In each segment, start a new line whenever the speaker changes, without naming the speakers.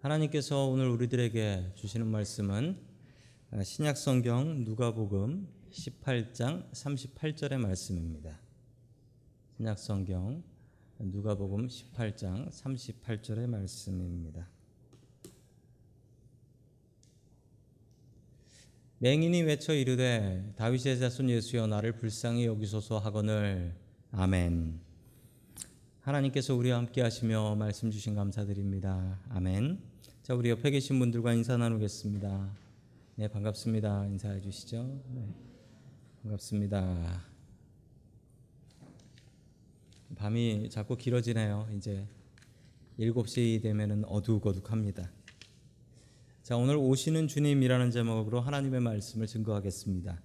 하나님께서 오늘 우리들에게 주시는 말씀은 신약 성경 누가복음 18장 38절의 말씀입니다. 신약 성경 누가복음 18장 38절의 말씀입니다. 맹인이 외쳐 이르되 다윗의 자손 예수여 나를 불쌍히 여기소서 하거늘 아멘. 하나님께서 우리와 함께 하시며 말씀 주신 감사드립니다. 아멘. 자, 우리 옆에 계신 분들과 인사 나누겠습니다. 네, 반갑습니다. 인사해 주시죠. 네. 반갑습니다. 밤이 자꾸 길어지네요. 이제 7시 되면은 어둑어둑합니다. 자, 오늘 오시는 주님이라는 제목으로 하나님의 말씀을 증거하겠습니다.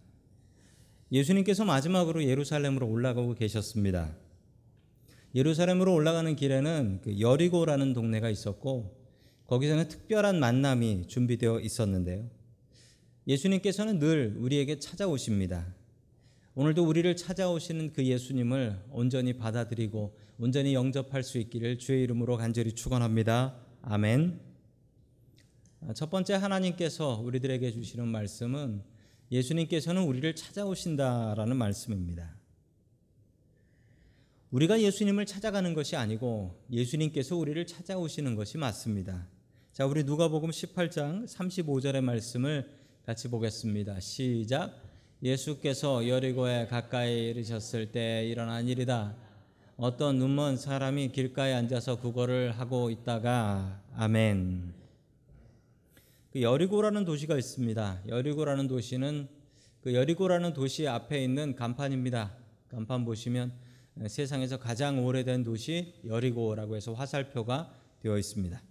예수님께서 마지막으로 예루살렘으로 올라가고 계셨습니다. 예루살렘으로 올라가는 길에는 그 여리고라는 동네가 있었고 거기서는 특별한 만남이 준비되어 있었는데요. 예수님께서는 늘 우리에게 찾아오십니다. 오늘도 우리를 찾아오시는 그 예수님을 온전히 받아들이고 온전히 영접할 수 있기를 주의 이름으로 간절히 축원합니다. 아멘. 첫 번째 하나님께서 우리들에게 주시는 말씀은 예수님께서는 우리를 찾아오신다라는 말씀입니다. 우리가 예수님을 찾아가는 것이 아니고 예수님께서 우리를 찾아오시는 것이 맞습니다. 자, 우리 누가복음 18장 35절의 말씀을 같이 보겠습니다. 시작. 예수께서 여리고에 가까이 이르셨을 때 일어난 일이다. 어떤 눈먼 사람이 길가에 앉아서 그거를 하고 있다가 아멘. 그 여리고라는 도시가 있습니다. 여리고라는 도시는 그 여리고라는 도시 앞에 있는 간판입니다. 간판 보시면 세상에서 가장 오래된 도시 여리고라고 해서 화살표가 되어 있습니다.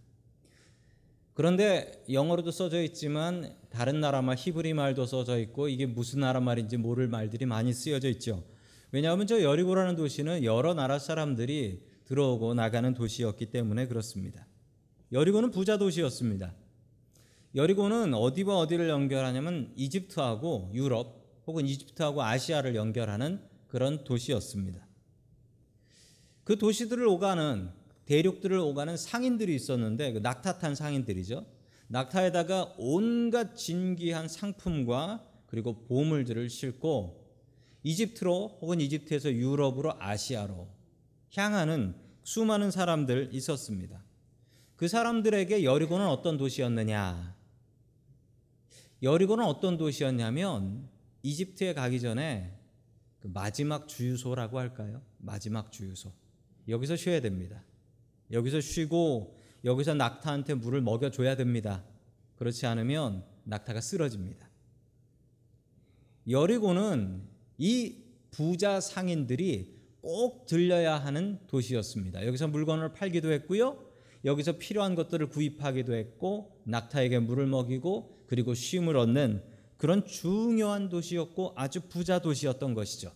그런데 영어로도 써져 있지만 다른 나라 말 히브리 말도 써져 있고 이게 무슨 나라 말인지 모를 말들이 많이 쓰여져 있죠. 왜냐하면 저 여리고라는 도시는 여러 나라 사람들이 들어오고 나가는 도시였기 때문에 그렇습니다. 여리고는 부자 도시였습니다. 여리고는 어디와 어디를 연결하냐면 이집트하고 유럽 혹은 이집트하고 아시아를 연결하는 그런 도시였습니다. 그 도시들을 오가는 대륙들을 오가는 상인들이 있었는데 그 낙타탄 상인들이죠. 낙타에다가 온갖 진귀한 상품과 그리고 보물들을 싣고 이집트로 혹은 이집트에서 유럽으로 아시아로 향하는 수많은 사람들 있었습니다. 그 사람들에게 여리고는 어떤 도시였느냐? 여리고는 어떤 도시였냐면 이집트에 가기 전에 그 마지막 주유소라고 할까요? 마지막 주유소. 여기서 쉬어야 됩니다. 여기서 쉬고 여기서 낙타한테 물을 먹여줘야 됩니다. 그렇지 않으면 낙타가 쓰러집니다. 여리고는 이 부자 상인들이 꼭 들려야 하는 도시였습니다. 여기서 물건을 팔기도 했고요. 여기서 필요한 것들을 구입하기도 했고 낙타에게 물을 먹이고 그리고 쉼을 얻는 그런 중요한 도시였고 아주 부자 도시였던 것이죠.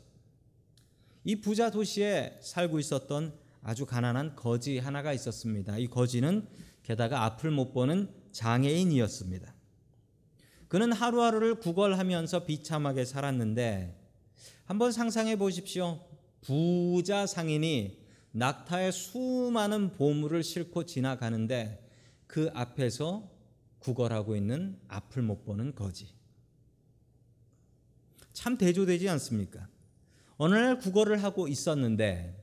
이 부자 도시에 살고 있었던 아주 가난한 거지 하나가 있었습니다. 이 거지는 게다가 앞을 못 보는 장애인이었습니다. 그는 하루하루를 구걸하면서 비참하게 살았는데 한번 상상해 보십시오. 부자 상인이 낙타의 수많은 보물을 싣고 지나가는데 그 앞에서 구걸하고 있는 앞을 못 보는 거지. 참 대조되지 않습니까? 어느 날 구걸을 하고 있었는데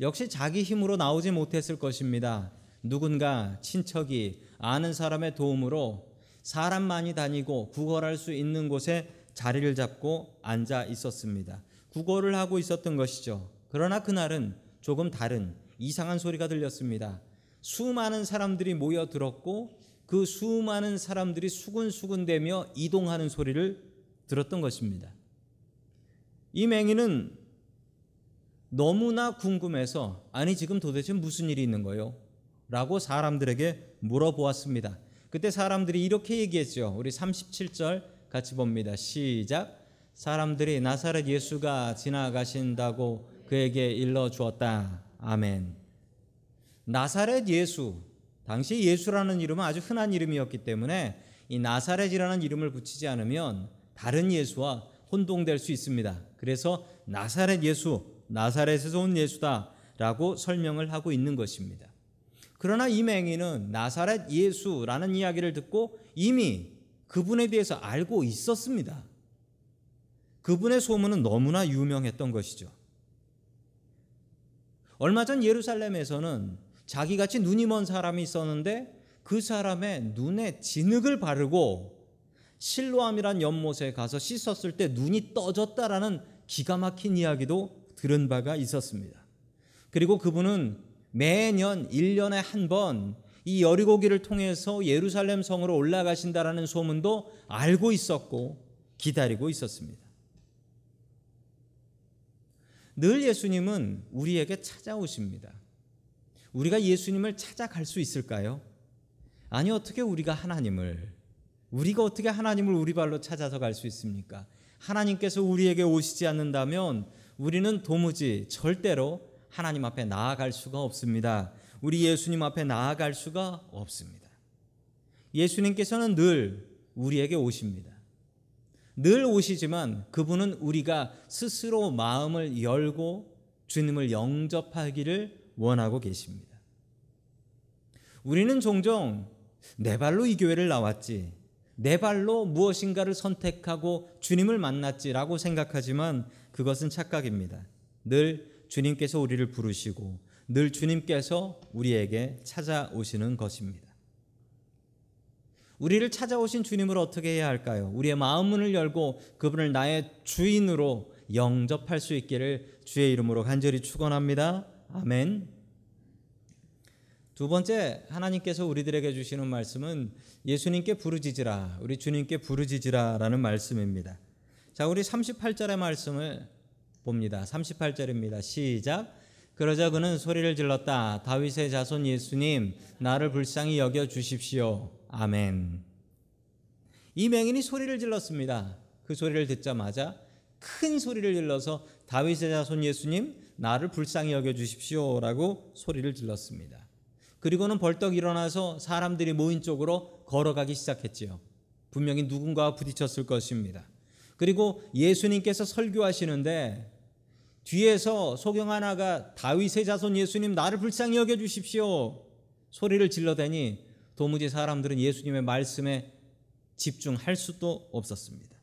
역시 자기 힘으로 나오지 못했을 것입니다. 누군가 친척이 아는 사람의 도움으로 사람 많이 다니고 구걸할 수 있는 곳에 자리를 잡고 앉아 있었습니다. 구걸을 하고 있었던 것이죠. 그러나 그날은 조금 다른 이상한 소리가 들렸습니다. 수많은 사람들이 모여 들었고 그 수많은 사람들이 수근수근대며 이동하는 소리를 들었던 것입니다. 이 맹인은 너무나 궁금해서 아니 지금 도대체 무슨 일이 있는 거요? 라고 사람들에게 물어보았습니다. 그때 사람들이 이렇게 얘기했죠. 우리 37절 같이 봅니다. 시작. 사람들이 나사렛 예수가 지나가신다고 그에게 일러 주었다. 아멘. 나사렛 예수. 당시 예수라는 이름은 아주 흔한 이름이었기 때문에 이 나사렛이라는 이름을 붙이지 않으면 다른 예수와 혼동될 수 있습니다. 그래서 나사렛 예수 나사렛에서 온 예수다라고 설명을 하고 있는 것입니다. 그러나 이 맹인은 나사렛 예수라는 이야기를 듣고 이미 그분에 대해서 알고 있었습니다. 그분의 소문은 너무나 유명했던 것이죠. 얼마 전 예루살렘에서는 자기같이 눈이 먼 사람이 있었는데 그 사람의 눈에 진흙을 바르고 실로암이란 연못에 가서 씻었을 때 눈이 떠졌다라는 기가 막힌 이야기도 들은 바가 있었습니다. 그리고 그분은 매년 1년에 한 번 이 여리고기를 통해서 예루살렘 성으로 올라가신다라는 소문도 알고 있었고 기다리고 있었습니다. 늘 예수님은 우리에게 찾아오십니다. 우리가 예수님을 찾아갈 수 있을까요? 아니 어떻게 우리가 하나님을 우리가 어떻게 하나님을 우리 발로 찾아서 갈 수 있습니까? 하나님께서 우리에게 오시지 않는다면 우리는 도무지 절대로 하나님 앞에 나아갈 수가 없습니다. 우리 예수님 앞에 나아갈 수가 없습니다. 예수님께서는 늘 우리에게 오십니다. 늘 오시지만 그분은 우리가 스스로 마음을 열고 주님을 영접하기를 원하고 계십니다. 우리는 종종 내 발로 이 교회를 나왔지, 내 발로 무엇인가를 선택하고 주님을 만났지라고 생각하지만 그것은 착각입니다. 늘 주님께서 우리를 부르시고 늘 주님께서 우리에게 찾아오시는 것입니다. 우리를 찾아오신 주님을 어떻게 해야 할까요? 우리의 마음 문을 열고 그분을 나의 주인으로 영접할 수 있기를 주의 이름으로 간절히 축원합니다. 아멘. 두 번째 하나님께서 우리들에게 주시는 말씀은 예수님께 부르짖으라. 우리 주님께 부르짖으라라는 말씀입니다. 자, 우리 38절의 말씀을 봅니다. 38절입니다. 시작. 그러자 그는 소리를 질렀다. 다윗의 자손 예수님, 나를 불쌍히 여겨 주십시오. 아멘. 이 맹인이 소리를 질렀습니다. 그 소리를 듣자마자 큰 소리를 질러서 다윗의 자손 예수님, 나를 불쌍히 여겨 주십시오라고 소리를 질렀습니다. 그리고는 벌떡 일어나서 사람들이 모인 쪽으로 걸어가기 시작했지요. 분명히 누군가와 부딪혔을 것입니다. 그리고 예수님께서 설교하시는데 뒤에서 소경 하나가 다윗의 자손 예수님 나를 불쌍히 여겨 주십시오 소리를 질러대니 도무지 사람들은 예수님의 말씀에 집중할 수도 없었습니다.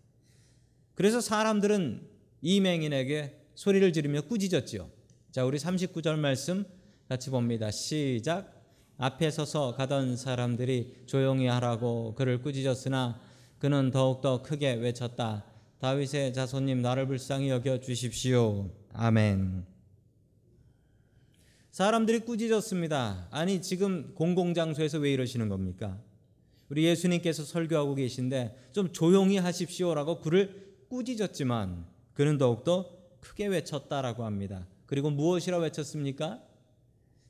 그래서 사람들은 이 맹인에게 소리를 지르며 꾸짖었지요. 자, 우리 39절 말씀 같이 봅니다. 시작. 앞에 서서 가던 사람들이 조용히 하라고 그를 꾸짖었으나 그는 더욱더 크게 외쳤다. 다윗의 자손님 나를 불쌍히 여겨 주십시오. 아멘. 사람들이 꾸짖었습니다. 아니 지금 공공장소에서 왜 이러시는 겁니까? 우리 예수님께서 설교하고 계신데 좀 조용히 하십시오라고 그를 꾸짖었지만 그는 더욱더 크게 외쳤다라고 합니다. 그리고 무엇이라 외쳤습니까?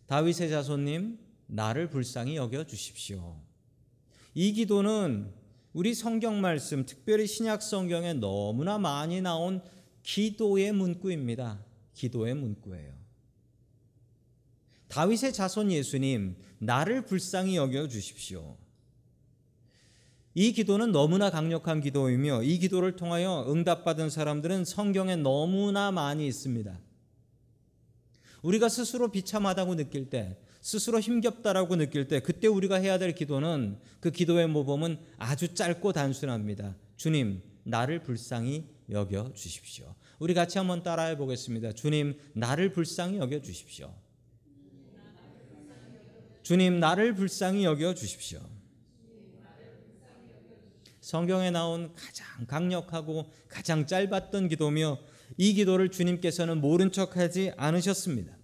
다윗의 자손님 나를 불쌍히 여겨 주십시오. 이 기도는 우리 성경 말씀 특별히 신약 성경에 너무나 많이 나온 기도의 문구입니다. 기도의 문구예요. 다윗의 자손 예수님, 나를 불쌍히 여겨 주십시오. 이 기도는 너무나 강력한 기도이며 이 기도를 통하여 응답받은 사람들은 성경에 너무나 많이 있습니다. 우리가 스스로 비참하다고 느낄 때, 스스로 힘겹다라고 느낄 때, 그때 우리가 해야 될 기도는 그 기도의 모범은 아주 짧고 단순합니다. 주님, 나를 불쌍히 여겨 주십시오. 우리 같이 한번 따라해 보겠습니다. 주님, 나를 불쌍히 여겨 주십시오. 주님 나를 불쌍히 여겨 주십시오. 성경에 나온 가장 강력하고 가장 짧았던 기도며 이 기도를 주님께서는 모른 척하지 않으셨습니다.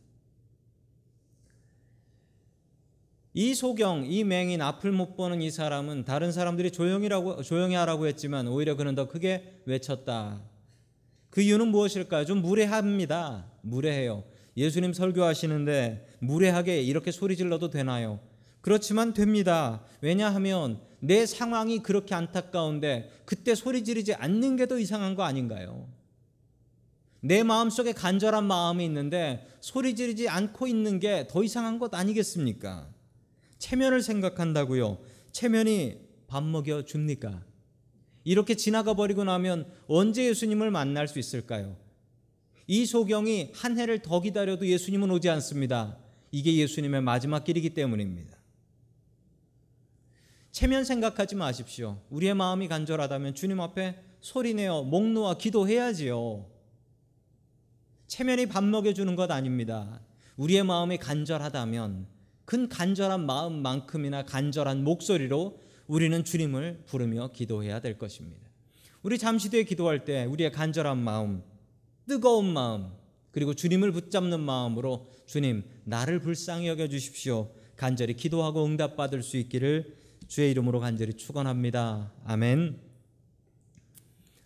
이 소경, 이 맹인 앞을 못 보는 이 사람은 다른 사람들이 조용히라고 조용히 하라고 했지만 오히려 그는 더 크게 외쳤다. 그 이유는 무엇일까요? 좀 무례합니다. 무례해요. 예수님 설교하시는데 무례하게 이렇게 소리 질러도 되나요? 그렇지만 됩니다. 왜냐하면 내 상황이 그렇게 안타까운데 그때 소리 지르지 않는 게 더 이상한 거 아닌가요? 내 마음속에 간절한 마음이 있는데 소리 지르지 않고 있는 게 더 이상한 것 아니겠습니까? 체면을 생각한다고요. 체면이 밥 먹여 줍니까? 이렇게 지나가 버리고 나면 언제 예수님을 만날 수 있을까요? 이 소경이 한 해를 더 기다려도 예수님은 오지 않습니다. 이게 예수님의 마지막 길이기 때문입니다. 체면 생각하지 마십시오. 우리의 마음이 간절하다면 주님 앞에 소리내어 목 놓아 기도해야지요. 체면이 밥 먹여주는 것 아닙니다. 우리의 마음이 간절하다면 큰 간절한 마음만큼이나 간절한 목소리로 우리는 주님을 부르며 기도해야 될 것입니다. 우리 잠시 뒤에 기도할 때 우리의 간절한 마음, 뜨거운 마음, 그리고 주님을 붙잡는 마음으로 주님 나를 불쌍히 여겨 주십시오. 간절히 기도하고 응답받을 수 있기를 주의 이름으로 간절히 축원합니다. 아멘.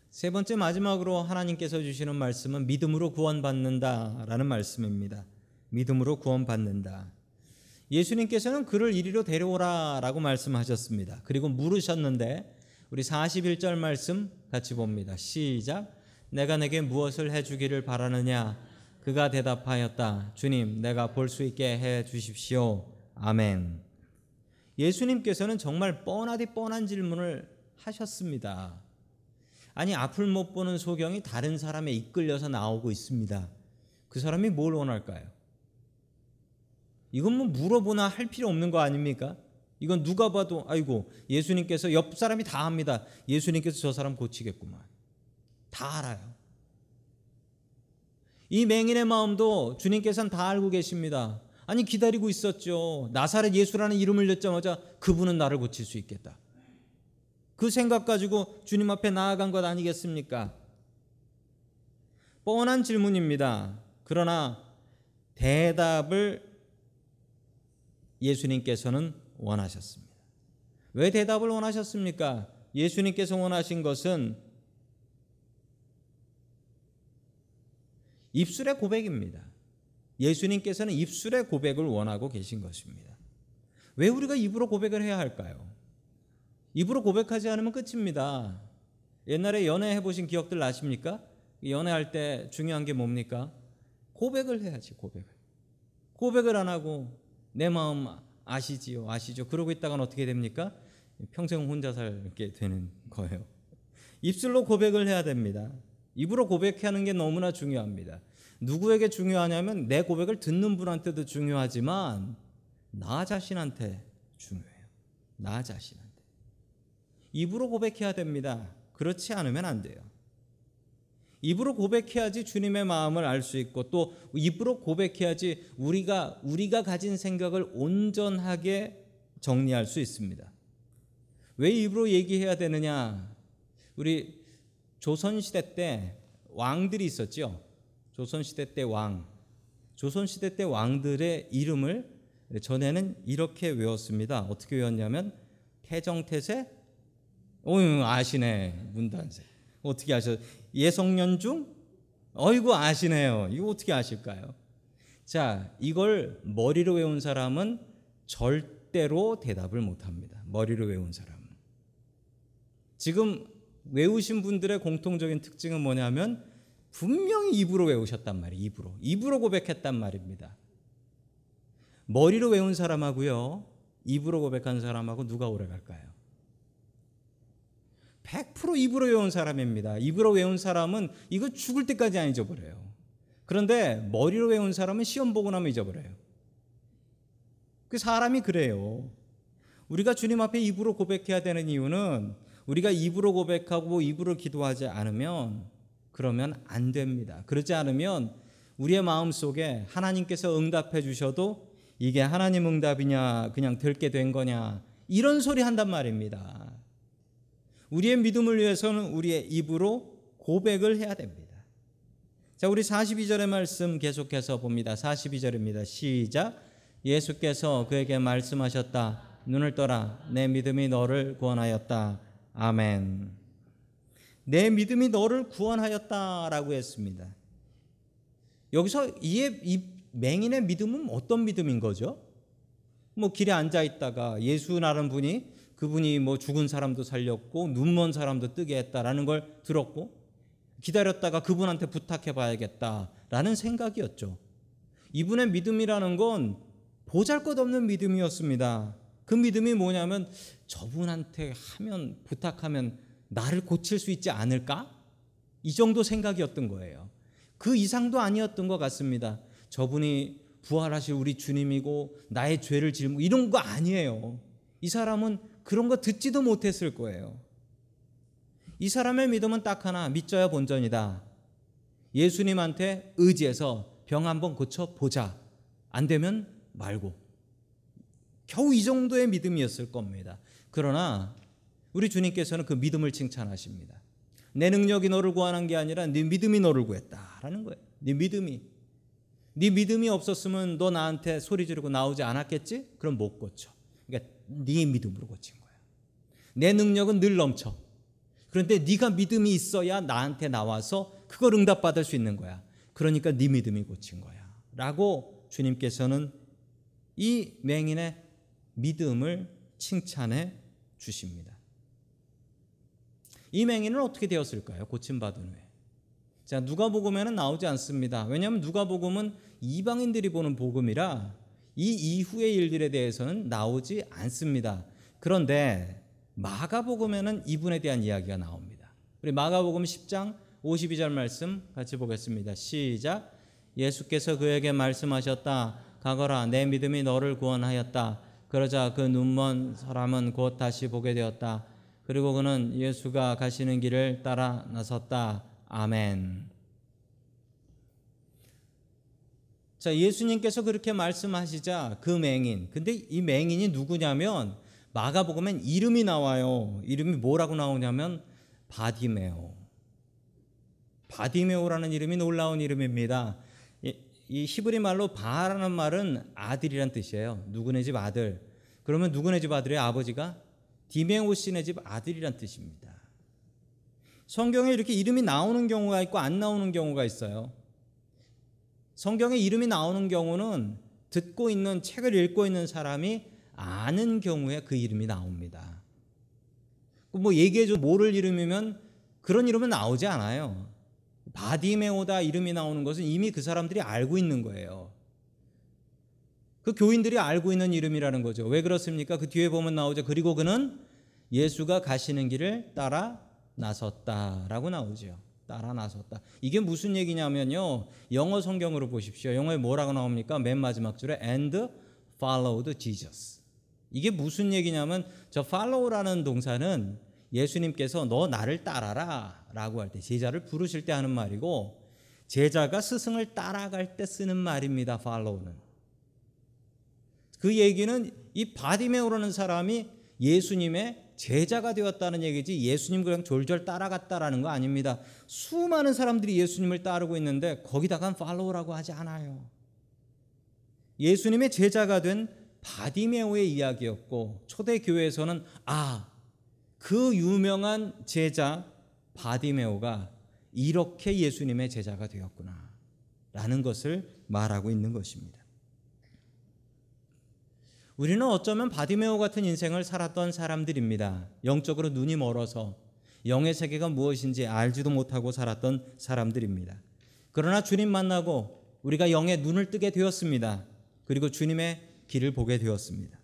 세 번째 마지막으로 하나님께서 주시는 말씀은 믿음으로 구원받는다라는 말씀입니다. 믿음으로 구원받는다. 예수님께서는 그를 이리로 데려오라라고 말씀하셨습니다. 그리고 물으셨는데 우리 41절 말씀 같이 봅니다. 시작. 내가 내게 무엇을 해 주기를 바라느냐? 그가 대답하였다. 주님, 내가 볼 수 있게 해 주십시오. 아멘. 예수님께서는 정말 뻔하디 뻔한 질문을 하셨습니다. 아니 앞을 못 보는 소경이 다른 사람에 이끌려서 나오고 있습니다. 그 사람이 뭘 원할까요? 이건 뭐 물어보나 할 필요 없는 거 아닙니까? 이건 누가 봐도 아이고 예수님께서 옆 사람이 다 합니다. 예수님께서 저 사람 고치겠구만. 다 알아요. 이 맹인의 마음도 주님께서는 다 알고 계십니다. 아니 기다리고 있었죠. 나사렛 예수라는 이름을 듣자마자 그분은 나를 고칠 수 있겠다. 그 생각 가지고 주님 앞에 나아간 것 아니겠습니까? 뻔한 질문입니다. 그러나 대답을 예수님께서는 원하셨습니다. 왜 대답을 원하셨습니까? 예수님께서 원하신 것은 입술의 고백입니다. 예수님께서는 입술의 고백을 원하고 계신 것입니다. 왜 우리가 입으로 고백을 해야 할까요? 입으로 고백하지 않으면 끝입니다. 옛날에 연애해 보신 기억들 나십니까? 연애할 때 중요한 게 뭡니까? 고백을 해야지, 고백을. 고백을 안 하고 내 마음 아시지요, 아시죠? 그러고 있다가는 어떻게 됩니까? 평생 혼자 살게 되는 거예요. 입술로 고백을 해야 됩니다. 입으로 고백하는 게 너무나 중요합니다. 누구에게 중요하냐면 내 고백을 듣는 분한테도 중요하지만 나 자신한테 중요해요. 나 자신한테. 입으로 고백해야 됩니다. 그렇지 않으면 안 돼요. 입으로 고백해야지 주님의 마음을 알 수 있고 또 입으로 고백해야지 우리가 우리가 가진 생각을 온전하게 정리할 수 있습니다. 왜 입으로 얘기해야 되느냐? 우리 조선 시대 때 왕들이 있었죠. 조선 시대 때 왕. 조선 시대 때 왕들의 이름을 전에는 이렇게 외웠습니다. 어떻게 외웠냐면 태정태세 오 아시네 문단세 어떻게 아셔? 예성연중? 어이구 아시네요. 이거 어떻게 아실까요? 자 이걸 머리로 외운 사람은 절대로 대답을 못 합니다. 머리로 외운 사람은 지금 외우신 분들의 공통적인 특징은 뭐냐면 분명히 입으로 외우셨단 말이에요 입으로. 입으로 고백했단 말입니다. 머리로 외운 사람하고요 입으로 고백한 사람하고 누가 오래 갈까요 100% 입으로 외운 사람입니다. 입으로 외운 사람은 이거 죽을 때까지 안 잊어버려요. 그런데 머리로 외운 사람은 시험 보고 나면 잊어버려요. 그 사람이 그래요. 우리가 주님 앞에 입으로 고백해야 되는 이유는 우리가 입으로 고백하고 입으로 기도하지 않으면 그러면 안 됩니다. 그러지 않으면 우리의 마음 속에 하나님께서 응답해 주셔도 이게 하나님 응답이냐 그냥 들게 된 거냐 이런 소리 한단 말입니다. 우리의 믿음을 위해서는 우리의 입으로 고백을 해야 됩니다. 자, 우리 42절의 말씀 계속해서 봅니다. 42절입니다. 시작. 예수께서 그에게 말씀하셨다. 눈을 떠라. 내 믿음이 너를 구원하였다. 아멘. 내 믿음이 너를 구원하였다라고 했습니다. 여기서 이 맹인의 믿음은 어떤 믿음인 거죠? 뭐 길에 앉아 있다가 예수라는 분이 그분이 뭐 죽은 사람도 살렸고 눈먼 사람도 뜨게 했다라는 걸 들었고 기다렸다가 그분한테 부탁해 봐야겠다라는 생각이었죠. 이분의 믿음이라는 건 보잘 것 없는 믿음이었습니다. 그 믿음이 뭐냐면 저분한테 하면 부탁하면 나를 고칠 수 있지 않을까? 이 정도 생각이었던 거예요. 그 이상도 아니었던 것 같습니다. 저분이 부활하실 우리 주님이고 나의 죄를 짊고 이런 거 아니에요. 이 사람은 그런 거 듣지도 못했을 거예요. 이 사람의 믿음은 딱 하나 믿져야 본전이다. 예수님한테 의지해서 병 한번 고쳐 보자. 안 되면 말고. 겨우 이 정도의 믿음이었을 겁니다. 그러나 우리 주님께서는 그 믿음을 칭찬하십니다. 내 능력이 너를 구하는 게 아니라 네 믿음이 너를 구했다라는 거예요. 네 믿음이. 네 믿음이 없었으면 너 나한테 소리 지르고 나오지 않았겠지? 그럼 못 고쳐. 네 믿음으로 고친 거야. 내 능력은 늘 넘쳐. 그런데 네가 믿음이 있어야 나한테 나와서 그걸 응답받을 수 있는 거야. 그러니까 네 믿음이 고친 거야. 라고 주님께서는 이 맹인의 믿음을 칭찬해 주십니다. 이 맹인은 어떻게 되었을까요? 고침받은 후에. 자, 누가복음에는 나오지 않습니다. 왜냐하면 누가복음은 이방인들이 보는 복음이라 이 이후의 일들에 대해서는 나오지 않습니다. 그런데 마가복음에는 이분에 대한 이야기가 나옵니다. 우리 마가복음 10장 52절 말씀 같이 보겠습니다. 시작. 예수께서 그에게 말씀하셨다. 가거라 내 믿음이 너를 구원하였다. 그러자 그 눈먼 사람은 곧 다시 보게 되었다. 그리고 그는 예수가 가시는 길을 따라 나섰다. 아멘. 자, 예수님께서 그렇게 말씀하시자 그 맹인. 근데 이 맹인이 누구냐면 마가복음엔 이름이 나와요. 이름이 뭐라고 나오냐면 바디메오. 바디메오라는 이름이 놀라운 이름입니다. 이, 이 히브리 말로 바라는 말은 아들이란 뜻이에요. 누구네 집 아들. 그러면 누구네 집 아들의 아버지가 디메오 씨네 집 아들이란 뜻입니다. 성경에 이렇게 이름이 나오는 경우가 있고 안 나오는 경우가 있어요. 성경에 이름이 나오는 경우는 듣고 있는 책을 읽고 있는 사람이 아는 경우에 그 이름이 나옵니다. 뭐 얘기해줘 모를 이름이면 그런 이름은 나오지 않아요. 바디메오다 이름이 나오는 것은 이미 그 사람들이 알고 있는 거예요. 그 교인들이 알고 있는 이름이라는 거죠. 왜 그렇습니까? 그 뒤에 보면 나오죠. 그리고 그는 예수가 가시는 길을 따라 나섰다라고 나오죠. 따라 나섰다. 이게 무슨 얘기냐면요. 영어 성경으로 보십시오. 영어에 뭐라고 나옵니까? 맨 마지막 줄에 and followed Jesus. 이게 무슨 얘기냐면 저 follow라는 동사는 예수님께서 너 나를 따라라 라고 할 때 제자를 부르실 때 하는 말이고 제자가 스승을 따라갈 때 쓰는 말입니다. follow는. 그 얘기는 이 바디메오라는 사람이 예수님의 제자가 되었다는 얘기지 예수님 그냥 졸졸 따라갔다라는 거 아닙니다. 수많은 사람들이 예수님을 따르고 있는데 거기다가 follow라고 하지 않아요. 예수님의 제자가 된 바디메오의 이야기였고 초대 교회에서는 아, 그 유명한 제자 바디메오가 이렇게 예수님의 제자가 되었구나. 라는 것을 말하고 있는 것입니다. 우리는 어쩌면 바디메오 같은 인생을 살았던 사람들입니다. 영적으로 눈이 멀어서 영의 세계가 무엇인지 알지도 못하고 살았던 사람들입니다. 그러나 주님 만나고 우리가 영의 눈을 뜨게 되었습니다. 그리고 주님의 길을 보게 되었습니다.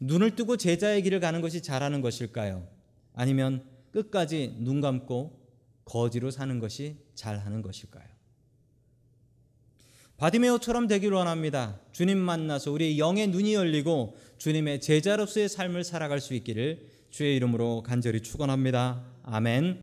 눈을 뜨고 제자의 길을 가는 것이 잘하는 것일까요? 아니면 끝까지 눈 감고 거지로 사는 것이 잘하는 것일까요? 바디메오처럼 되기를 원합니다. 주님 만나서 우리의 영의 눈이 열리고 주님의 제자로서의 삶을 살아갈 수 있기를 주의 이름으로 간절히 축원합니다. 아멘.